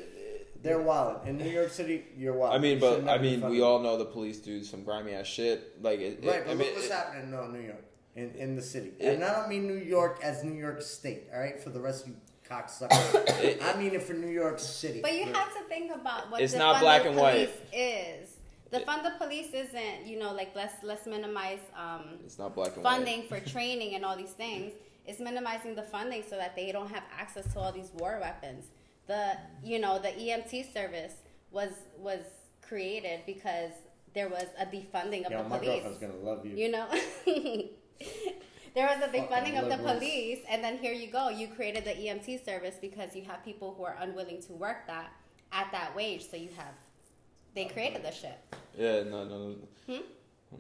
They're wild in New York City. You're wild. I mean, but I mean, we all know the police do some grimy ass shit. Like, it, Right, it, but I mean, what's it- happening in New York, in, in the city. It- and I don't mean New York as New York State, all right? For the rest of you cocksuckers. It- <coughs> I mean it for New York City. But you have to think about what It's the not fund black and white. police is. The fund of police isn't, you know, like let's let's minimize um, it's not black and funding for <laughs> training and all these things. It's minimizing the funding so that they don't have access to all these war weapons. The you know the EMT service was was created because there was a defunding of Yo, the my police. girlfriend's gonna love you. You know, <laughs> <laughs> there was a Fucking defunding of the police, and then here you go. You created the EMT service because you have people who are unwilling to work that at that wage. So you have they created the shit. Yeah, no, no, no. Hmm?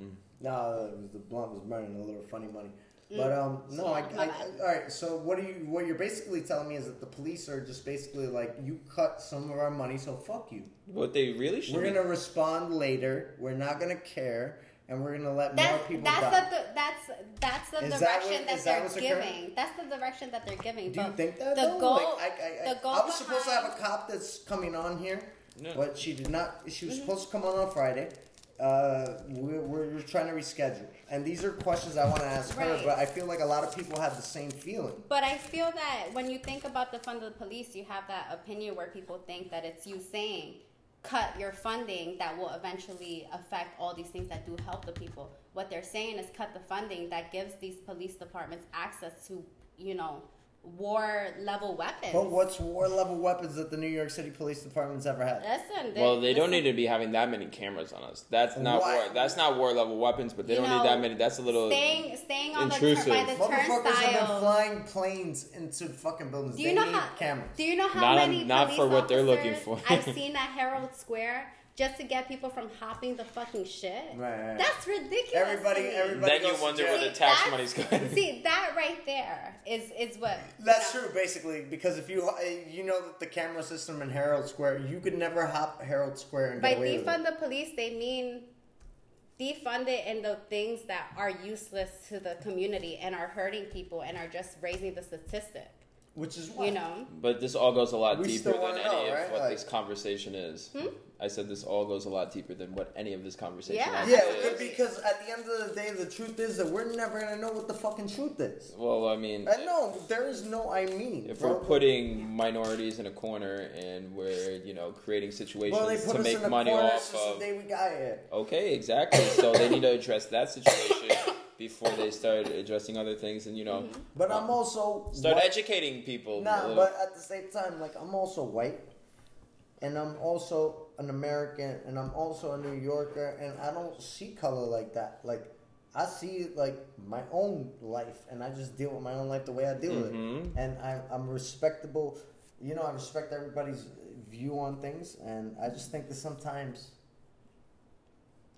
Mm. No, it the blunt was burning a little funny money. But um, no, I, Mm. Yeah, my I, bad. all right. So what are you? What you're basically telling me is that the police are just basically like you cut some of our money, so fuck you. What they really should We're be- gonna respond later. We're not gonna care, and we're gonna let more That's people that's die. the, that's that's the Is that direction what- that they're what's giving. occurring? That's the direction that they're giving. Do you think that the though? goal? like, I, I, I, the goal I was supposed to have a cop that's coming on here, No. but she did not. She was Mm-hmm. supposed to come on on Friday. Uh, we're, we're trying to reschedule, and these are questions I want to ask her. But I feel like a lot of people have the same feeling. But I feel that when you think about the fund of the police, you have that opinion where people think that it's you saying cut your funding that will eventually affect all these things that do help the people. What they're saying is cut the funding that gives these police departments access to, you know, war level weapons. But what's war level weapons that the New York City Police Department's ever had? Listen, Well, they don't need to be having that many cameras on us. That's not Why? war. That's not war level weapons, but they You don't know, need that many. That's a little. staying staying on intrusive. the tur- by the Motherfuckers have been flying planes into fucking buildings. Do you they know need how? cameras. Do you know how Not on- many not for what they're looking for. I've <laughs> seen at Herald Square just to get people from hopping the fucking shit. Right, right. That's ridiculous. to Everybody- me. everybody- then you wonder where the tax that's- money's going. See that right there is is what. That's you know, true, basically, because if you uh, you know that the camera system in Herald Square, you could never hop Herald Square and By get away with defund it. the police, they mean defund it in the things that are useless to the community and are hurting people and are just raising the statistic. Which is why. You know. But this all goes a lot We deeper still than wanna any know, of right? what Like- this conversation is. Hmm? I said this all goes a lot deeper than what any of this conversation Yeah. actually Yeah, is. because at the end of the day, the truth is that we're never gonna know what the fucking truth is. Well, I mean, I know there is no I mean. if we're putting minorities in a corner and we're you know creating situations well, they put to us make in a money corner off since of the day we got here. Okay, exactly. So they need to address that situation <coughs> before they start addressing other things, and you know, But I'm also start white. educating people. a Nah, but at the same time, like I'm also white, and I'm also an American, and I'm also a New Yorker, and I don't see color like that. Like I see like my own life, and I just deal with my own life the way I deal with Mhm. it, and I, I'm respectable. You know, I respect everybody's view on things, and I just think that sometimes.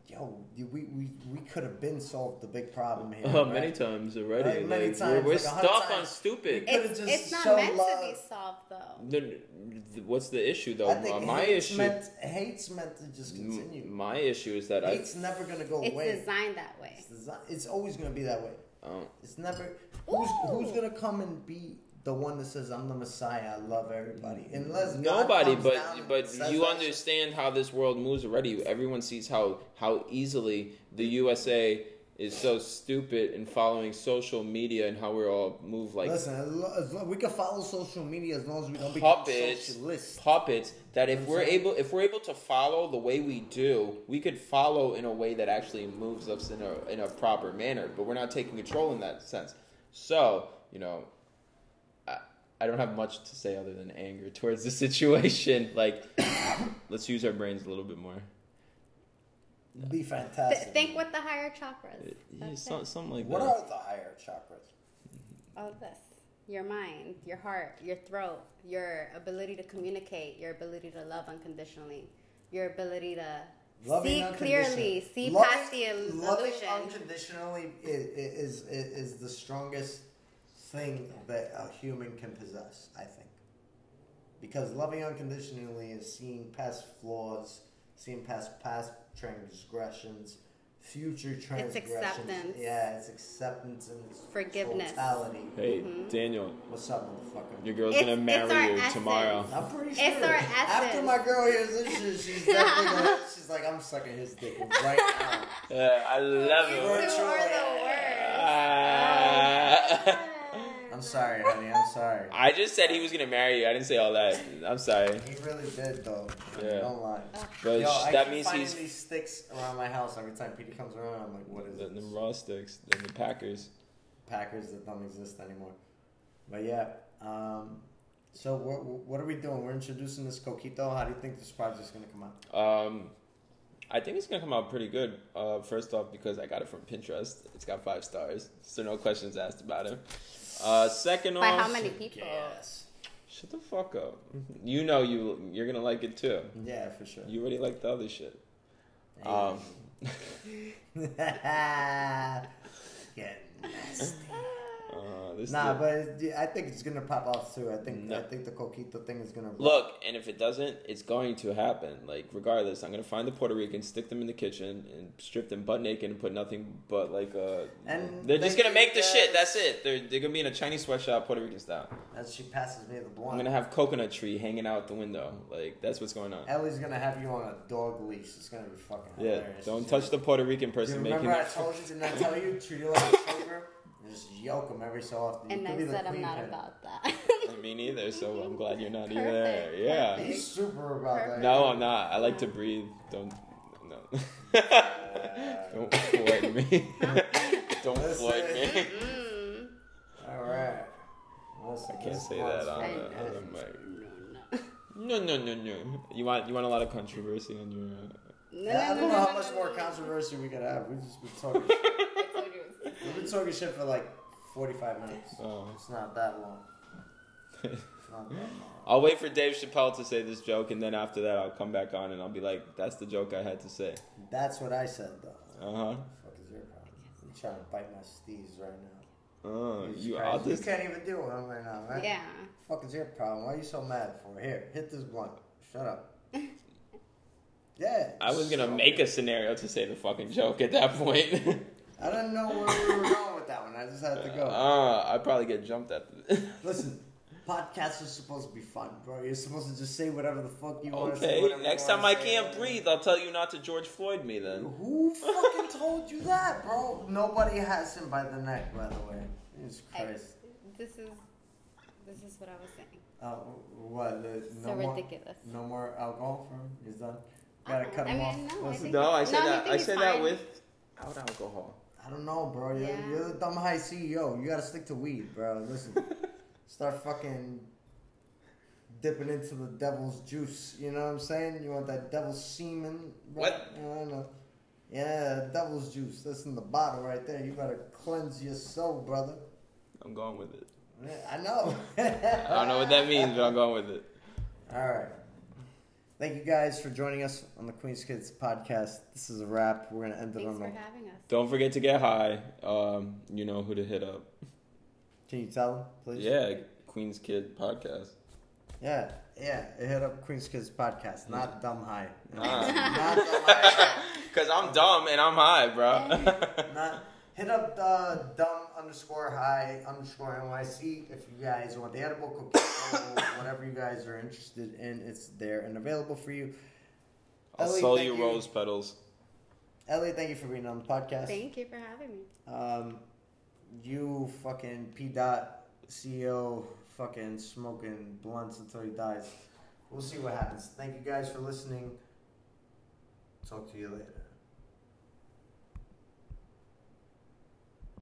Yo, we, we, we could have been solved the big problem here. <laughs> Oh, right? many times already. Like, many Like, times, we're we're like stuck on stupid. It's, just it's not shown meant to be solved though. No, no, what's the issue though? I think Uh, my issue, meant hate's meant to just m- continue. my issue is that I. hate's never gonna go It's away. It's designed that way. It's, desi- it's always gonna be that way. Oh, It's never. Who's Ooh. who's gonna come and be the one that says I'm the Messiah? I love everybody. Unless God nobody, but but you understand how this world moves already. Everyone sees how how easily the USA is so stupid in following social media and how we're all move like Listen, as lo- as lo- we can follow social media as long as we don't become puppets, socialists. puppets. That if we're what I'm saying? able, if we're able to follow the way we do, we could follow in a way that actually moves us in a in a proper manner. But we're not taking control in that sense. So you know, I, I don't have much to say other than anger <laughs> towards the situation. Like, let's use our brains a little bit more. It'd be Th- fantastic. think with the higher chakras. Yeah, That's some, something like what that. are the higher chakras? All of this. Your mind, your heart, your throat, your ability to communicate, your ability to love unconditionally, your ability to Loving see clearly, see Loving- past the il- Loving illusion. unconditionally is, is, is, is the strongest thing that a human can possess, I think. Because loving unconditionally is seeing past flaws, seeing past past transgressions, future transgressions. acceptance. Yeah, it's acceptance and it's Forgiveness. totality. Hey, Mhm. Daniel, What's up, motherfucker? your girl's It's- gonna marry you essence. tomorrow. I'm pretty sure. It's our After my girl hears this shit, she's definitely gonna, <laughs> she's like, I'm sucking his dick right now. <laughs> Yeah, I love You it. two are the worst. I'm sorry, honey. I'm sorry. I just said he was gonna marry you. I didn't say all that. I'm sorry, He really did, though. Yeah. Don't lie. but Yo, I that keep means finding he's these sticks around my house every time Petey comes around. I'm like, what is the, it? the raw sticks and the Packers. Packers that don't exist anymore. But yeah. Um, so what what are we doing? We're introducing this coquito. How do you think this project's gonna come out? Um, I think it's gonna come out pretty good. Uh, first off, because I got it from Pinterest. It's got five stars, so no questions asked about it. Uh, second By off, how many people? Yes. shut the fuck up. You know you you're gonna like it too. Yeah, for sure. You already like the other shit. Um, he <laughs> <laughs> getting nasty. <laughs> Uh, this Nah, dude- but I think it's gonna pop off too. I think No. I think the coquito thing is gonna Look, and if it doesn't, it's going to happen. Like, regardless, I'm gonna find the Puerto Ricans, stick them in the kitchen, and strip them butt naked and put nothing but like uh. And they're just gonna make the shit. that's- it. They're they're gonna be in a Chinese sweatshop, Puerto Rican style. As she passes me the blunt, I'm gonna have coconut tree hanging out the window. Like that's what's going on. Ellie's gonna have you on a dog leash. It's gonna be fucking Yeah, hilarious. don't touch the Puerto Rican Dude, person remember making. I told you? Didn't I tell you? Treat it like a. <laughs> Just yoke him every so often. And could I said I'm not pin. about that. <laughs> Me neither. So I'm <laughs> glad you're not Perfect, either. Yeah. perfect. He's super about that. No, I'm not. I like to breathe. Don't. No. <laughs> Don't floyd me. Don't Listen. floyd me. All right. Listen, I can't say that on I the, on the mic. No, no, no, no. You want you want a lot of controversy on your. Uh, Yeah, I don't know how much more controversy we could have. We've just been talking. I told you it was- We've been talking shit for like 45 minutes. oh. It's not that long. Not that long. <laughs> I'll wait for Dave Chappelle to say this joke, and then after that, I'll come back on and I'll be like, "That's the joke I had to say." That's what I said, though. Uh huh. What the fuck is your problem? You trying to bite my steez right now? Oh, Jesus you Christ. You can't even deal with him right now, man. Yeah. fuck is your problem? Why are you so mad for? Here, hit this blunt. Shut up. <laughs> Yeah. I was gonna so- make a scenario to say the fucking joke at that point. <laughs> I didn't know where we were going with that one. I just had to go. Uh, I'd probably get jumped at. <laughs> Listen, podcasts are supposed to be fun, bro. You're supposed to just say whatever the fuck you want to say. okay, next time I can't breathe, I'll tell you not to George Floyd me then. Who fucking told you that, bro? Nobody has him by the neck, by the way. Jesus I- Christ. This is this is what I was saying. Uh, what? The, So more, ridiculous. no more alcohol for him. He's done. Gotta cut I him mean, off. no, I No, I said No, that. think I he's said that fine. without alcohol. I don't know, bro. You're, Yeah. you're the dumb high CEO. You gotta stick to weed, bro. Listen, <laughs> start fucking dipping into the devil's juice. You know what I'm saying? You want that devil's semen? Bro? What? I don't know. Yeah, devil's juice. That's in the bottle right there. You better cleanse your soul, brother. I'm going with it. I know. <laughs> I don't know what that means, but I'm going with it. All right. Thank you guys for joining us on the Queen's Kids podcast. This is a wrap. We're gonna end it Thanks on for the. having us. Don't forget to get high. Um, you know who to hit up. Can you tell them, please? Yeah, Queen's Kid podcast. Yeah, yeah. Hit up Queen's Kids podcast, not Dumb High. Nah. <laughs> not Dumb High. <laughs> Cause I'm dumb and I'm high, bro. <laughs> Not hit up the dumb underscore high underscore NYC if you guys want the edible cookie <coughs> or whatever you guys are interested in. It's there and available for you. I'll Ellie, sell you you. rose petals. Ellie, thank you for being on the podcast. Thank you for having me. Um, you fucking P dot CEO fucking smoking blunts until he dies. We'll see what happens. Thank you guys for listening. Talk to you later.